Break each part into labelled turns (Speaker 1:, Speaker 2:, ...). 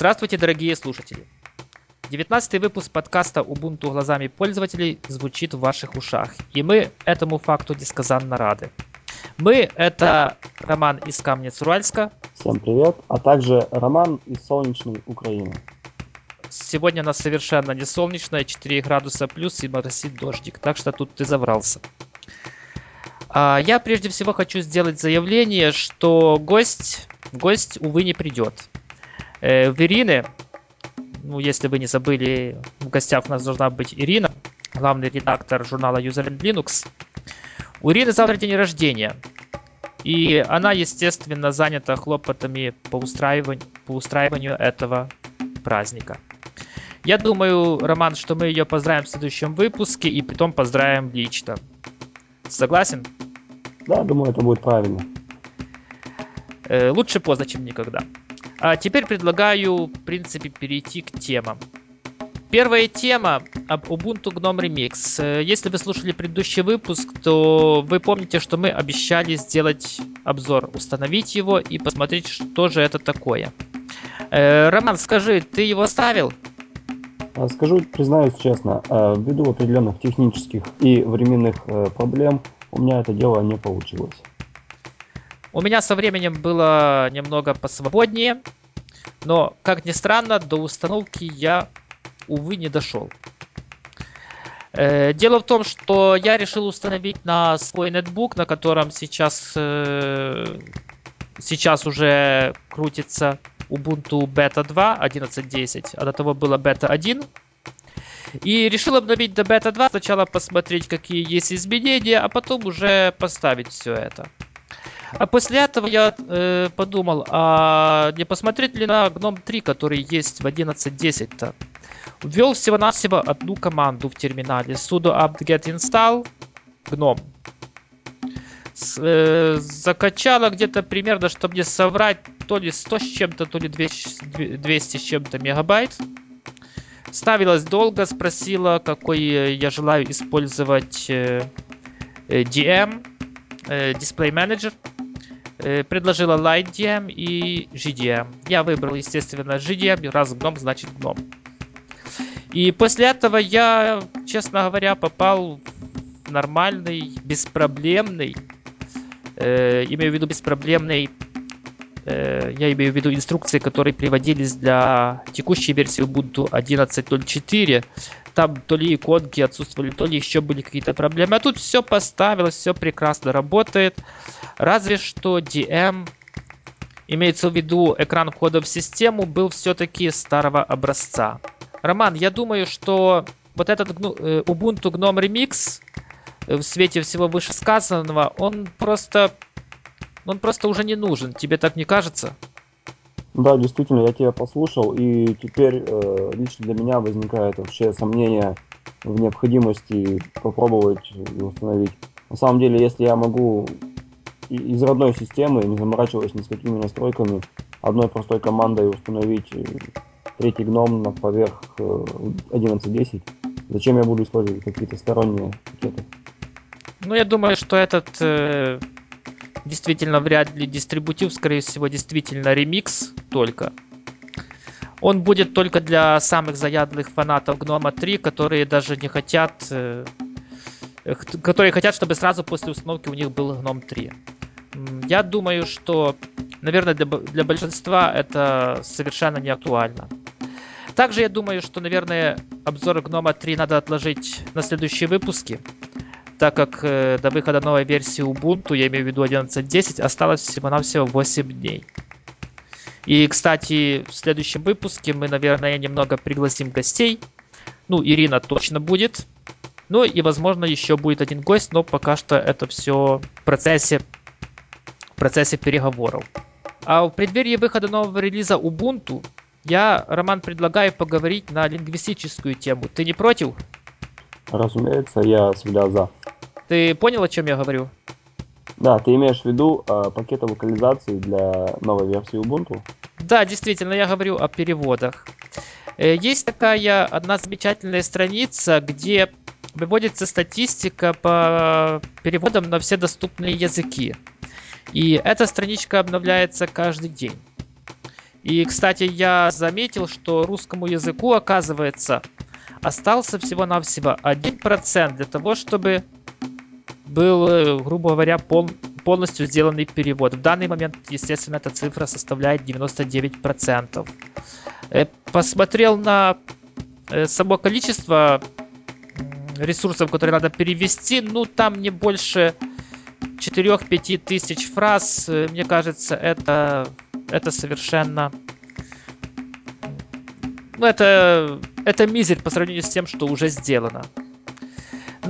Speaker 1: Здравствуйте, дорогие слушатели! 19 выпуск подкаста Ubuntu глазами пользователей звучит в ваших ушах, и мы этому факту несказанно рады. Мы — это Роман из Камнец-Уральска.
Speaker 2: Всем привет, а также Роман из солнечной Украины.
Speaker 1: Сегодня у нас совершенно не солнечное, 4 градуса плюс и моросит дождик, так что тут ты заврался. А, я прежде всего хочу сделать заявление, что гость, гость, увы, не придет. Э, в Ирины, ну, если вы не забыли, в гостях у нас должна быть Ирина, главный редактор журнала User and Linux. У Ирины завтра день рождения. И она, естественно, занята хлопотами по устраиванию, по устраиванию этого праздника. Я думаю, Роман, что мы ее поздравим в следующем выпуске и потом поздравим лично. Согласен?
Speaker 2: Да, думаю, это будет правильно.
Speaker 1: Э, лучше поздно, чем никогда. А теперь предлагаю, в принципе, перейти к темам. Первая тема об Ubuntu GNOME Remix. Э, если вы слушали предыдущий выпуск, то вы помните, что мы обещали сделать обзор, установить его и посмотреть, что же это такое. Э, Роман, скажи, ты его ставил?
Speaker 2: А, скажу, признаюсь честно, э, ввиду определенных технических и временных проблем у меня это дело не получилось.
Speaker 1: У меня со временем было немного посвободнее, но, как ни странно, до установки я, увы, не дошел. Э, дело в том, что я решил установить на свой нетбук, на котором сейчас, э, сейчас уже крутится Ubuntu Beta 2 11.10, а до того было Beta 1. И решил обновить до Beta 2, сначала посмотреть, какие есть изменения, а потом уже поставить все это. А после этого я э, подумал, а не посмотреть ли на GNOME 3, который есть в 11.10-то. Ввел всего-навсего одну команду в терминале. sudo apt-get install GNOME. С, э, закачала где-то примерно, чтобы не соврать, то ли 100 с чем-то, то ли 200, 200 с чем-то мегабайт. Ставилась долго, спросила, какой я желаю использовать э, э DM, э, Display Manager. Э, предложила LightDM и GDM. Я выбрал, естественно, GDM, раз гном значит гном. И после этого я, честно говоря, попал в нормальный, беспроблемный, э, имею в виду беспроблемный, э, я имею в виду инструкции, которые приводились для текущей версии Ubuntu 11.04. Там то ли иконки отсутствовали, то ли еще были какие-то проблемы. А тут все поставилось, все прекрасно работает. Разве что DM, имеется в виду экран входа в систему, был все-таки старого образца. Роман, я думаю, что вот этот э, Ubuntu GNOME Remix э, в свете всего вышесказанного, он просто, он просто уже не нужен. Тебе так не кажется?
Speaker 2: Да, действительно, я тебя послушал, и теперь э, лично для меня возникает вообще сомнение в необходимости попробовать установить. На самом деле, если я могу из родной системы, не заморачиваясь ни с какими настройками, одной простой командой установить э, третий гном на поверх 11.10. Э, Зачем я буду использовать какие-то сторонние пакеты?
Speaker 1: Ну, я думаю, что этот э, действительно вряд ли дистрибутив, скорее всего, действительно ремикс только. Он будет только для самых заядлых фанатов Гнома 3, которые даже не хотят... Э, которые хотят, чтобы сразу после установки у них был Гном 3. Я думаю, что, наверное, для, для большинства это совершенно не актуально. Также я думаю, что, наверное, обзор Гнома 3 надо отложить на следующие выпуски, так как э, до выхода новой версии Ubuntu, я имею в виду 11.10, осталось всего-навсего 8 дней. И, кстати, в следующем выпуске мы, наверное, немного пригласим гостей. Ну, Ирина точно будет. Ну и, возможно, еще будет один гость, но пока что это все в процессе процессе переговоров. А в преддверии выхода нового релиза Ubuntu я, Роман, предлагаю поговорить на лингвистическую тему. Ты не против?
Speaker 2: Разумеется, я всегда за.
Speaker 1: Ты понял, о чем я говорю?
Speaker 2: Да, ты имеешь в виду э, пакеты локализации для новой версии Ubuntu?
Speaker 1: Да, действительно, я говорю о переводах. Э, есть такая одна замечательная страница, где выводится статистика по переводам на все доступные языки. И эта страничка обновляется каждый день. И, кстати, я заметил, что русскому языку, оказывается, остался всего-навсего 1% для того, чтобы был, э, грубо говоря, пол, полностью сделанный перевод. В данный момент, естественно, эта цифра составляет 99%. Э, посмотрел на э, само количество ресурсов, которые надо перевести, ну, там не больше 4-5 тысяч фраз. Мне кажется, это, это совершенно... Ну, это, это мизер по сравнению с тем, что уже сделано.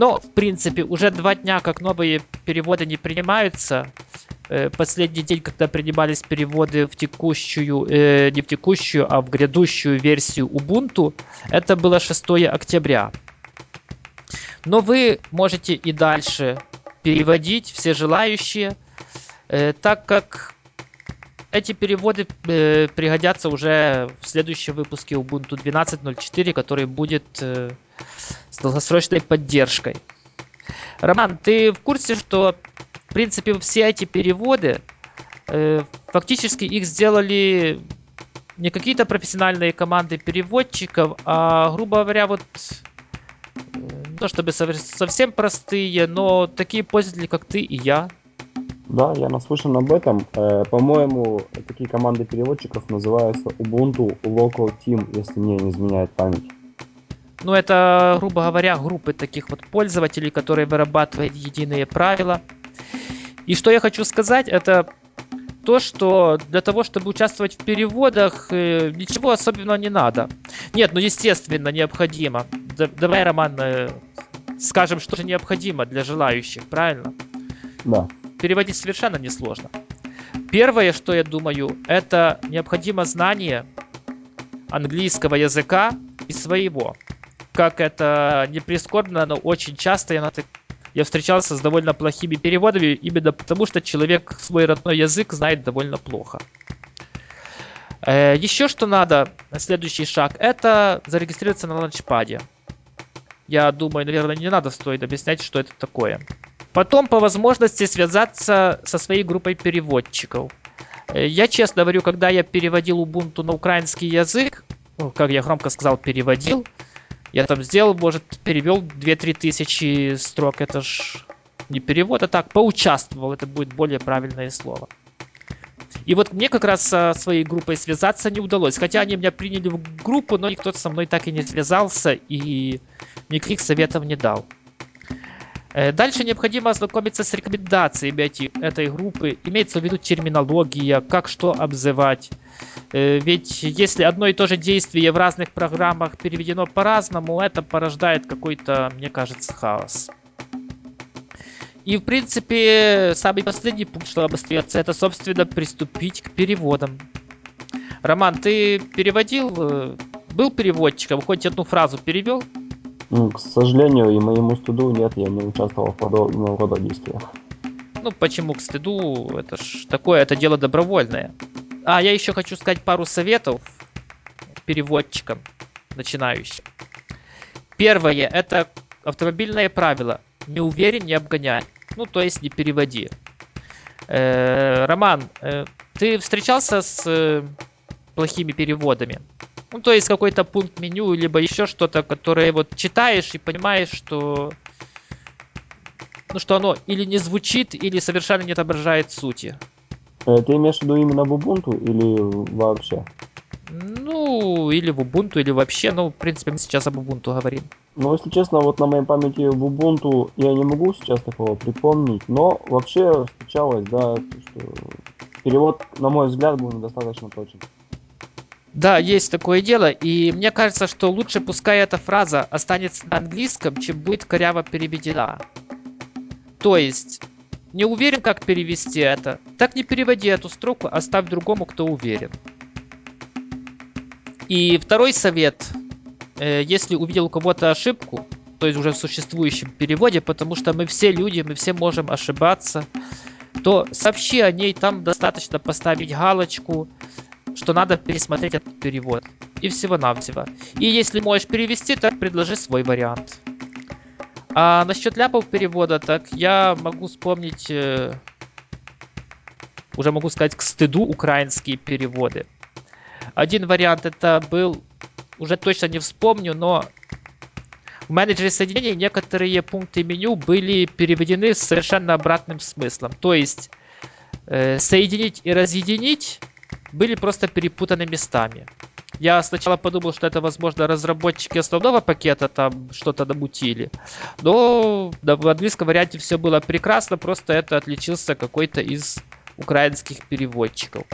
Speaker 1: Но, в принципе, уже два дня, как новые переводы не принимаются. Э, последний день, когда принимались переводы в текущую, э, не в текущую, а в грядущую версию Ubuntu, это было 6 октября. Но вы можете и дальше переводить, все желающие, э, так как эти переводы э, пригодятся уже в следующем выпуске Ubuntu 12.04, который будет э, с долгосрочной поддержкой. Роман, ты в курсе, что в принципе все эти переводы э, фактически их сделали не какие-то профессиональные команды переводчиков, а, грубо говоря, вот э, то чтобы совсем простые, но такие пользователи, как ты и я.
Speaker 2: Да, я наслышан об этом. Э, по-моему, такие команды переводчиков называются Ubuntu Local Team, если мне не изменяет память.
Speaker 1: Ну, это, грубо говоря, группы таких вот пользователей, которые вырабатывают единые правила. И что я хочу сказать, это то, что для того, чтобы участвовать в переводах, э, ничего особенного не надо. Нет, ну естественно, необходимо. давай, Роман, э, скажем, что же необходимо для желающих, правильно?
Speaker 2: Да.
Speaker 1: Переводить совершенно несложно. Первое, что я думаю, это необходимо знание английского языка и своего как это не прискорбно, но очень часто я, я встречался с довольно плохими переводами, именно потому что человек свой родной язык знает довольно плохо. Э, еще что надо, следующий шаг, это зарегистрироваться на ланчпаде. Я думаю, наверное, не надо стоит объяснять, что это такое. Потом, по возможности, связаться со своей группой переводчиков. Э, я честно говорю, когда я переводил Ubuntu на украинский язык, ну, как я громко сказал, переводил, я там сделал, может, перевел 2-3 тысячи строк. Это ж не перевод, а так, поучаствовал. Это будет более правильное слово. И вот мне как раз со своей группой связаться не удалось. Хотя они меня приняли в группу, но никто со мной так и не связался и никаких советов не дал. Э, дальше необходимо ознакомиться с рекомендациями этой группы. Имеется в виду терминология, как что обзывать. Э, ведь если одно и то же действие в разных программах переведено по-разному, это порождает какой-то, мне кажется, хаос. И, в принципе, самый последний пункт, что остается, это, собственно, приступить к переводам. Роман, ты переводил, э, был переводчиком, хоть одну фразу перевел?
Speaker 2: К сожалению, и моему стыду нет, я не участвовал в подобного рода действиях.
Speaker 1: Ну, почему к стыду? Это ж такое, это дело добровольное. А, я еще хочу сказать пару советов переводчикам начинающим. Первое, это автомобильное правило. Не уверен, не обгоняй. Ну, то есть не переводи. Э, Роман, э, ты встречался с э, плохими переводами? Ну, то есть какой-то пункт меню, либо еще что-то, которое вот читаешь и понимаешь, что ну, что оно или не звучит, или совершенно не отображает сути.
Speaker 2: Э, ты имеешь в виду именно в Ubuntu или вообще?
Speaker 1: Ну, или в Ubuntu, или вообще. Ну, в принципе, мы сейчас об Ubuntu говорим.
Speaker 2: Ну, если честно, вот на моей памяти в Ubuntu я не могу сейчас такого припомнить, но вообще встречалось, да, что перевод, на мой взгляд, был недостаточно точен.
Speaker 1: Да, есть такое дело, и мне кажется, что лучше пускай эта фраза останется на английском, чем будет коряво переведена. То есть, не уверен, как перевести это? Так не переводи эту строку, оставь другому, кто уверен. И второй совет. Э, если увидел у кого-то ошибку, то есть уже в существующем переводе, потому что мы все люди, мы все можем ошибаться, то сообщи о ней, там достаточно поставить галочку, что надо пересмотреть этот перевод. И всего-навсего. И если можешь перевести, так предложи свой вариант. А насчет ляпов перевода, так я могу вспомнить, э, уже могу сказать, к стыду украинские переводы. Один вариант это был, уже точно не вспомню, но в менеджере соединений некоторые пункты меню были переведены с совершенно обратным смыслом. То есть э, соединить и разъединить были просто перепутаны местами. Я сначала подумал, что это, возможно, разработчики основного пакета там что-то намутили. Но в английском варианте все было прекрасно, просто это отличился какой-то из украинских переводчиков.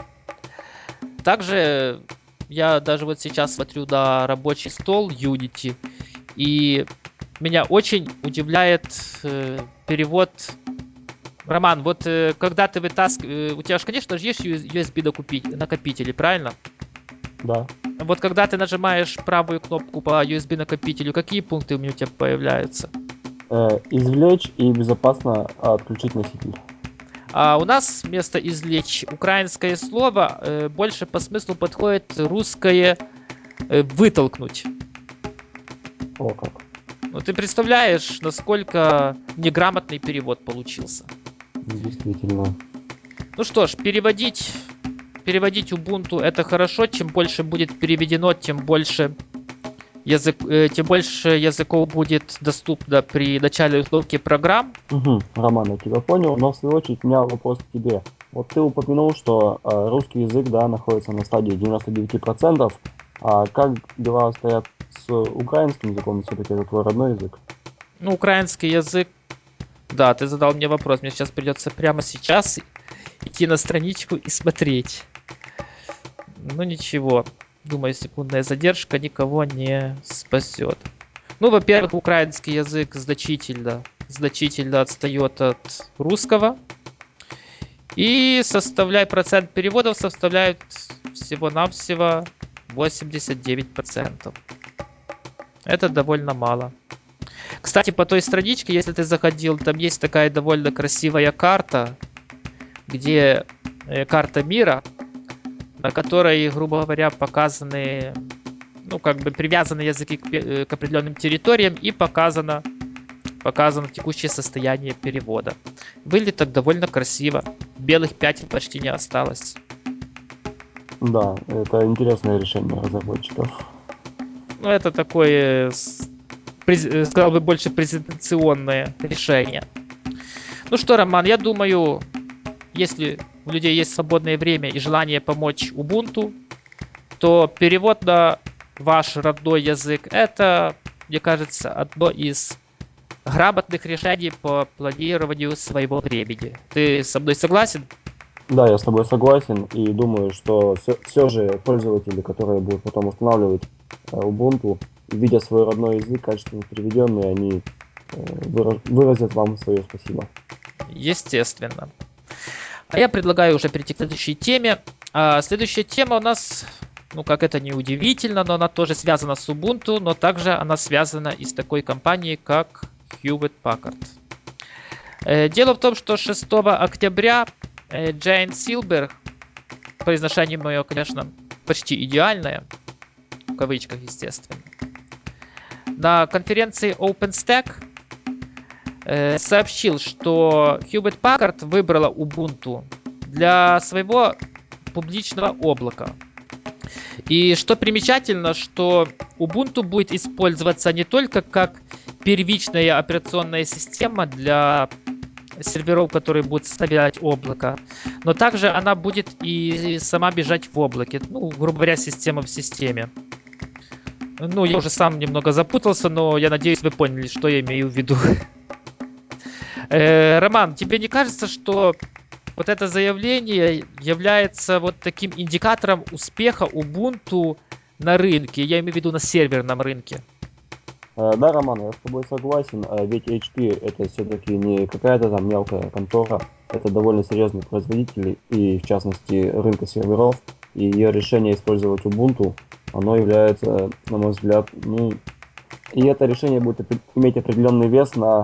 Speaker 1: Также я даже вот сейчас смотрю на рабочий стол Unity, и меня очень удивляет э, перевод Роман, вот э, когда ты вытаскиваешь... Э, у тебя же, конечно же, есть USB накопители, правильно?
Speaker 2: Да.
Speaker 1: Вот когда ты нажимаешь правую кнопку по USB накопителю, какие пункты у тебя появляются?
Speaker 2: Э, извлечь и безопасно отключить носитель.
Speaker 1: А у нас вместо извлечь украинское слово э, больше по смыслу подходит русское э, вытолкнуть.
Speaker 2: О как.
Speaker 1: Ну ты представляешь, насколько неграмотный перевод получился.
Speaker 2: Действительно.
Speaker 1: Ну что ж, переводить, переводить Ubuntu это хорошо. Чем больше будет переведено, тем больше язык, э, тем больше языков будет доступно при начале установки программ.
Speaker 2: Угу, Роман, я тебя понял, но в свою очередь у меня вопрос к тебе. Вот ты упомянул, что э, русский язык, да, находится на стадии 99%, а как дела стоят с украинским языком, все-таки это твой родной язык?
Speaker 1: Ну, украинский язык да, ты задал мне вопрос. Мне сейчас придется прямо сейчас идти на страничку и смотреть. Ну ничего. Думаю, секундная задержка никого не спасет. Ну, во-первых, украинский язык значительно, значительно отстает от русского. И составляй процент переводов составляет всего-навсего 89%. Это довольно мало. Кстати, по той страничке, если ты заходил, там есть такая довольно красивая карта, где э, карта мира, на которой, грубо говоря, показаны, ну, как бы привязаны языки к, э, к определенным территориям и показано, показано текущее состояние перевода. Выглядит так довольно красиво. Белых пятен почти не осталось.
Speaker 2: Да, это интересное решение разработчиков.
Speaker 1: Ну, это такое Э, сказал бы, больше презентационное решение. Ну что, Роман, я думаю, если у людей есть свободное время и желание помочь Ubuntu, то перевод на ваш родной язык это, мне кажется, одно из грамотных решений по планированию своего времени. Ты со мной согласен?
Speaker 2: Да, я с тобой согласен и думаю, что все, все же пользователи, которые будут потом устанавливать э, Ubuntu, видя свой родной язык, качественно переведенный, они э, выразят вам свое спасибо.
Speaker 1: Естественно. А я предлагаю уже перейти к следующей теме. А следующая тема у нас, ну как это не удивительно, но она тоже связана с Ubuntu, но также она связана и с такой компанией, как Hewlett Packard. Э, дело в том, что 6 октября э, Джейн Силберг, произношение мое, конечно, почти идеальное, в кавычках, естественно, на конференции OpenStack э, сообщил, что Hewlett Packard выбрала Ubuntu для своего публичного облака. И что примечательно, что Ubuntu будет использоваться не только как первичная операционная система для серверов, которые будут составлять облако, но также она будет и сама бежать в облаке, ну, грубо говоря, система в системе. Ну, я уже сам немного запутался, но я надеюсь, вы поняли, что я имею в виду. Э, Роман, тебе не кажется, что вот это заявление является вот таким индикатором успеха Ubuntu на рынке? Я имею в виду на серверном рынке.
Speaker 2: Э, да, Роман, я с тобой согласен, э, ведь HP это все-таки не какая-то там мелкая контора, это довольно серьезный производитель и в частности рынка серверов, и ее решение использовать Ubuntu оно является, на мой взгляд, ну, и это решение будет иметь определенный вес на,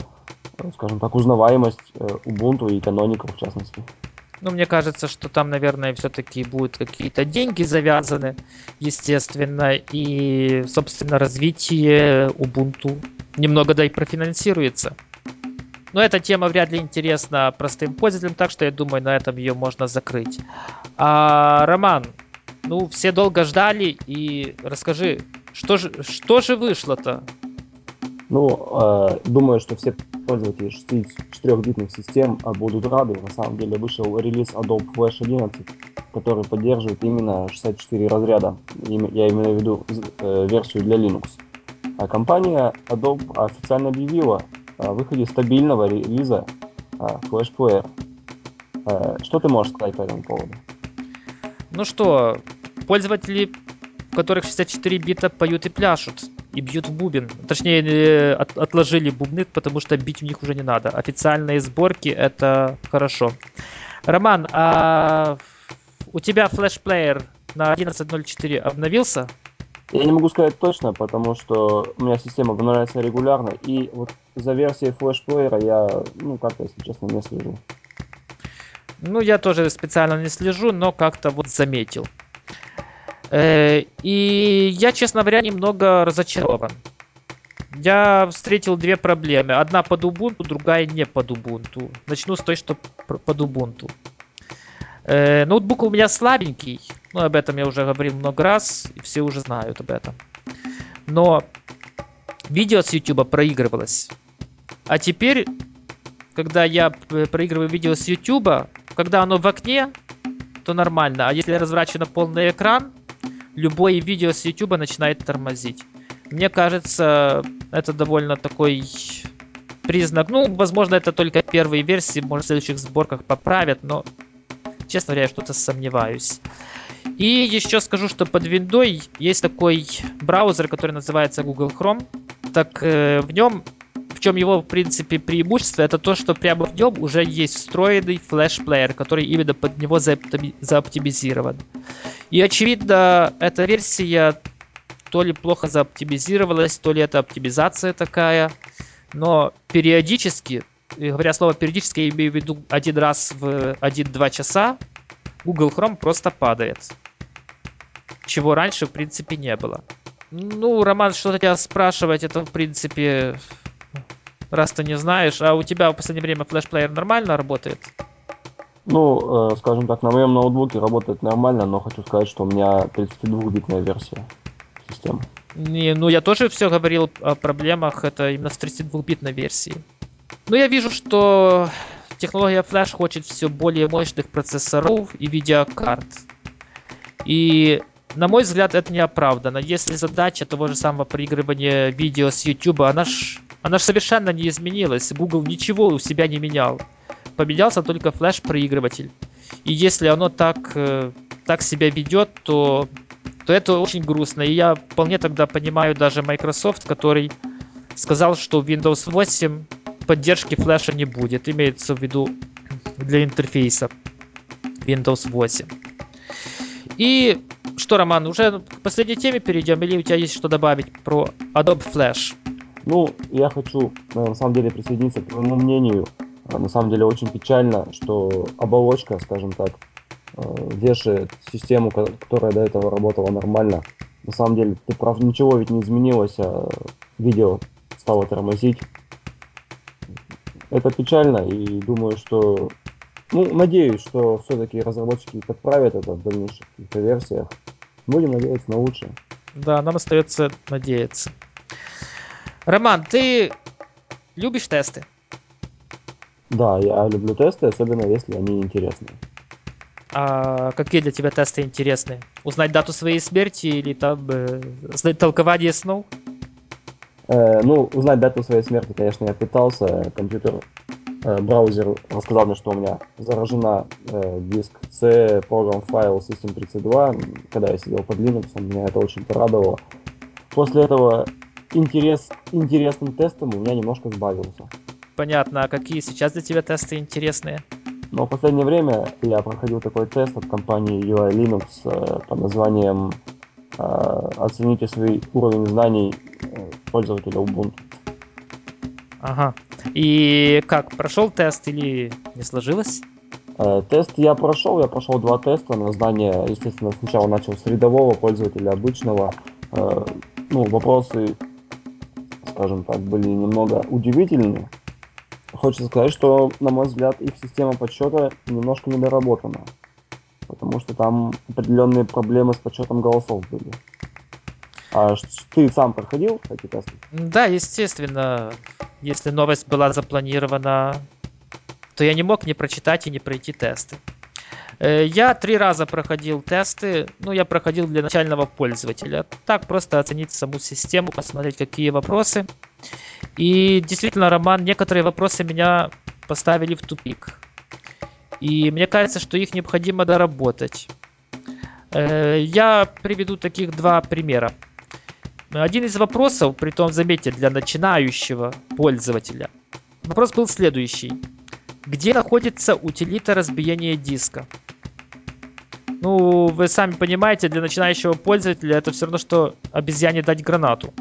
Speaker 2: скажем так, узнаваемость э, Ubuntu и каноников в частности.
Speaker 1: Ну, мне кажется, что там, наверное, все-таки будут какие-то деньги завязаны, естественно, и, собственно, развитие Ubuntu немного да и профинансируется. Но эта тема вряд ли интересна простым пользователям, так что я думаю, на этом ее можно закрыть. А, Роман, Ну, все долго ждали, и расскажи, что же, что же вышло-то?
Speaker 2: Ну, э, думаю, что все пользователи 64-битных систем а, будут рады. На самом деле вышел релиз Adobe Flash 11, который поддерживает именно 64 разряда. Я имею в виду э, версию для Linux. А компания Adobe официально объявила о выходе стабильного релиза а, Flash Player. Что ты можешь сказать по этому поводу?
Speaker 1: Ну что, пользователи, у которых 64 бита, поют и пляшут и бьют в бубен. Точнее, э, от, отложили бубны, потому что бить у них уже не надо. Официальные сборки это хорошо. Роман, а у тебя флешплеер на 11.04 обновился?
Speaker 2: Я не могу сказать точно, потому что у меня система обновляется регулярно, и вот за версией флешплеера я, ну, как-то, если честно, не слежу.
Speaker 1: Ну, я тоже специально не слежу, но как-то вот заметил. Э, и я, честно говоря, немного разочарован. Я встретил две проблемы. Одна под Ubuntu, другая не под Ubuntu. Начну с той, что под Ubuntu. Э, ноутбук у меня слабенький. Ну, об этом я уже говорил много раз, и все уже знают об этом. Но видео с YouTube проигрывалось. А теперь, когда я проигрываю видео с YouTube, когда оно в окне, то нормально. А если разворачиваю полный экран, любое видео с YouTube начинает тормозить. Мне кажется, это довольно такой признак. Ну, возможно, это только первые версии, может, в следующих сборках поправят, но, честно говоря, я что-то сомневаюсь. И еще скажу, что под Windows есть такой браузер, который называется Google Chrome. Так э, в нем чем его, в принципе, преимущество, это то, что прямо в нем уже есть встроенный флеш-плеер, который именно под него заоптимизирован. И, очевидно, эта версия то ли плохо заоптимизировалась, то ли это оптимизация такая, но периодически, говоря слово периодически, я имею в виду один раз в 1-2 часа, Google Chrome просто падает. Чего раньше, в принципе, не было. Ну, Роман, что-то тебя спрашивать, это, в принципе, раз ты не знаешь. А у тебя в последнее время флешплеер нормально работает?
Speaker 2: Ну, э, скажем так, на моем ноутбуке работает нормально, но хочу сказать, что у меня 32-битная версия системы.
Speaker 1: Не, ну я тоже все говорил о проблемах, это именно с 32-битной версии. Ну я вижу, что технология Flash хочет все более мощных процессоров и видеокарт. И на мой взгляд, это не оправдано. Если задача того же самого проигрывания видео с YouTube, она ж она же совершенно не изменилась. Google ничего у себя не менял. Поменялся только флеш-проигрыватель. И если оно так, э, так себя ведет, то, то это очень грустно. И я вполне тогда понимаю даже Microsoft, который сказал, что в Windows 8 поддержки флеша не будет. Имеется в виду для интерфейса Windows 8. И что, Роман, уже к последней теме перейдем, или у тебя есть что добавить про Adobe Flash?
Speaker 2: Ну, я хочу, э, на самом деле, присоединиться к твоему мнению. Э, на самом деле, очень печально, что оболочка, скажем так, э, вешает систему, которая до этого работала нормально. На самом деле, ты прав, ничего ведь не изменилось, а видео стало тормозить. Это печально, и думаю, что... Ну, надеюсь, что все-таки разработчики подправят это в дальнейших версиях. Будем надеяться на лучшее.
Speaker 1: Да, нам остается надеяться. Роман, ты любишь тесты?
Speaker 2: Да, я люблю тесты, особенно если они интересные.
Speaker 1: А какие для тебя тесты интересные? Узнать дату своей смерти или там э, толкование снов?
Speaker 2: Э, ну, узнать дату своей смерти, конечно, я пытался. Компьютер, э, браузер рассказал мне, что у меня заражена э, диск C, программ файл System32. Когда я сидел под Linux, меня это очень порадовало. После этого интерес интересным тестом у меня немножко сбавился.
Speaker 1: Понятно. А какие сейчас для тебя тесты интересные?
Speaker 2: Но в последнее время я проходил такой тест от компании UI Linux э, под названием э, «Оцените свой уровень знаний э, пользователя Ubuntu».
Speaker 1: Ага. И как, прошел тест или не сложилось?
Speaker 2: Э, тест я прошел, я прошел два теста на знание, естественно, сначала начал с рядового пользователя обычного. Э, ну, вопросы скажем так, были немного удивительны. Хочется сказать, что, на мой взгляд, их система подсчета немножко недоработана. потому что там определенные проблемы с подсчетом голосов были. А ты сам проходил эти тесты?
Speaker 1: Да, естественно. Если новость была запланирована, то я не мог не прочитать и не пройти тесты. Э, я три раза проходил тесты, ну, я проходил для начального пользователя. Так, просто оценить саму систему, посмотреть, какие вопросы. И действительно, Роман, некоторые вопросы меня поставили в тупик. И мне кажется, что их необходимо доработать. Э, я приведу таких два примера. Один из вопросов, при том, заметьте, для начинающего пользователя, вопрос был следующий. Где находится утилита разбиения диска? Ну, вы сами понимаете, для начинающего пользователя это все равно, что обезьяне дать гранату.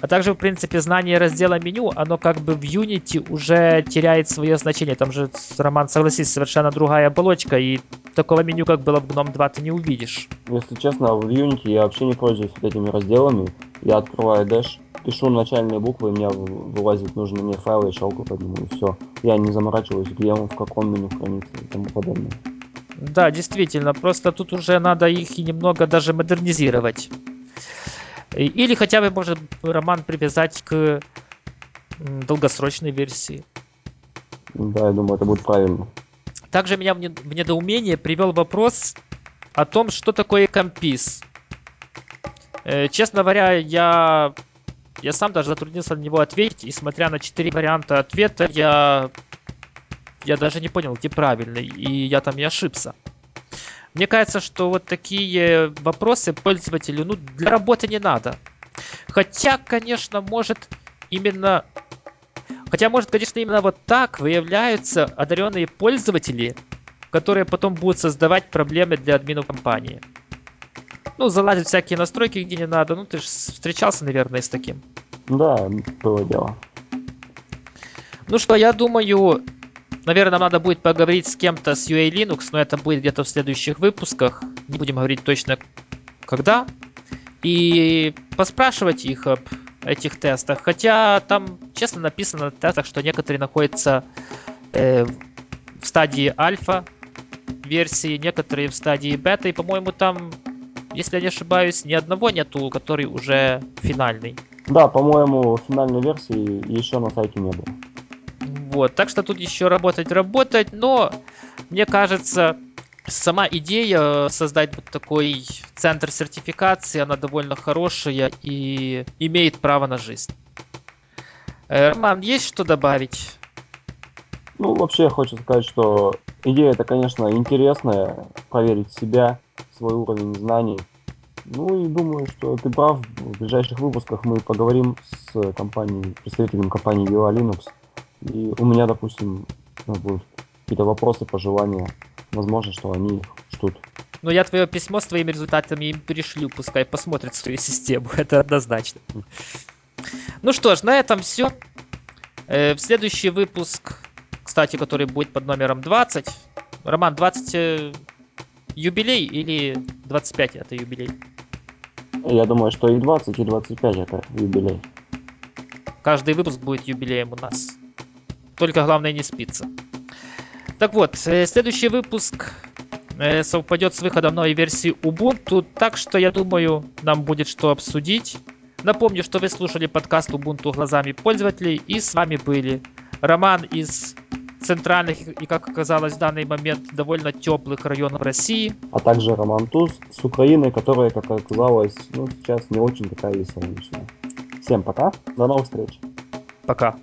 Speaker 1: А также, в принципе, знание раздела меню, оно как бы в Unity уже теряет свое значение. Там же, Роман, согласись, совершенно другая оболочка, и такого меню, как было в GNOME 2, ты не увидишь.
Speaker 2: Если честно, в Unity я вообще не пользуюсь вот этими разделами. Я открываю Dash, пишу начальные буквы, у меня вылазит нужный мне файл, я щелкаю по нему, и все. Я не заморачиваюсь, где он, в каком меню хранится и тому подобное.
Speaker 1: Да, действительно, просто тут уже надо их и немного даже модернизировать. Или хотя бы, может, роман привязать к долгосрочной версии.
Speaker 2: Да, я думаю, это будет правильно.
Speaker 1: Также меня в недоумение привел вопрос о том, что такое компис. Э, честно говоря, я, я сам даже затруднился на него ответить, и смотря на четыре варианта ответа, я, я даже не понял, где правильный, и я там и ошибся. Мне кажется, что вот такие вопросы пользователю ну, для работы не надо. Хотя, конечно, может именно... Хотя, может, конечно, именно вот так выявляются одаренные пользователи, которые потом будут создавать проблемы для админов компании. Ну, залазить всякие настройки, где не надо. Ну, ты же встречался, наверное, с таким.
Speaker 2: Да, было дело.
Speaker 1: Ну что, я думаю, наверное, нам надо будет поговорить с кем-то с UA Linux, но это будет где-то в следующих выпусках. Не будем говорить точно когда. И поспрашивать их об этих тестах. Хотя там честно написано на тестах, что некоторые находятся э, в стадии альфа версии, некоторые в стадии бета. И, по-моему, там если я не ошибаюсь, ни одного нету, который уже финальный.
Speaker 2: Да, по-моему, финальной версии еще на сайте не было.
Speaker 1: Вот, так что тут еще работать, работать, но мне кажется, сама идея создать вот такой центр сертификации, она довольно хорошая и имеет право на жизнь. Э, Роман, есть что добавить?
Speaker 2: Ну, вообще, хочу сказать, что идея это, конечно, интересная, проверить себя, свой уровень знаний. Ну и думаю, что ты прав. В ближайших выпусках мы поговорим с компанией, представителем компании Viva Linux. И у меня, допустим, ну, будут какие-то вопросы, пожелания. Возможно, что они их ждут.
Speaker 1: Ну, я твое письмо с твоими результатами им перешлю, пускай посмотрят свою систему, это однозначно. Ну что ж, на этом все. Э, в следующий выпуск, кстати, который будет под номером 20. Роман, 20 юбилей или 25 это юбилей?
Speaker 2: Я думаю, что и 20, и 25 это юбилей.
Speaker 1: Каждый выпуск будет юбилеем у нас. Только главное не спиться. Так вот, э, следующий выпуск э, совпадет с выходом новой версии Ubuntu, так что я думаю, нам будет что обсудить. Напомню, что вы слушали подкаст Ubuntu глазами пользователей, и с вами были Роман из центральных и, как оказалось в данный момент, довольно теплых районов России.
Speaker 2: А также Роман Туз с Украины, которая, как оказалось, ну, сейчас не очень такая и солнечная. Всем пока, до новых встреч.
Speaker 1: Пока.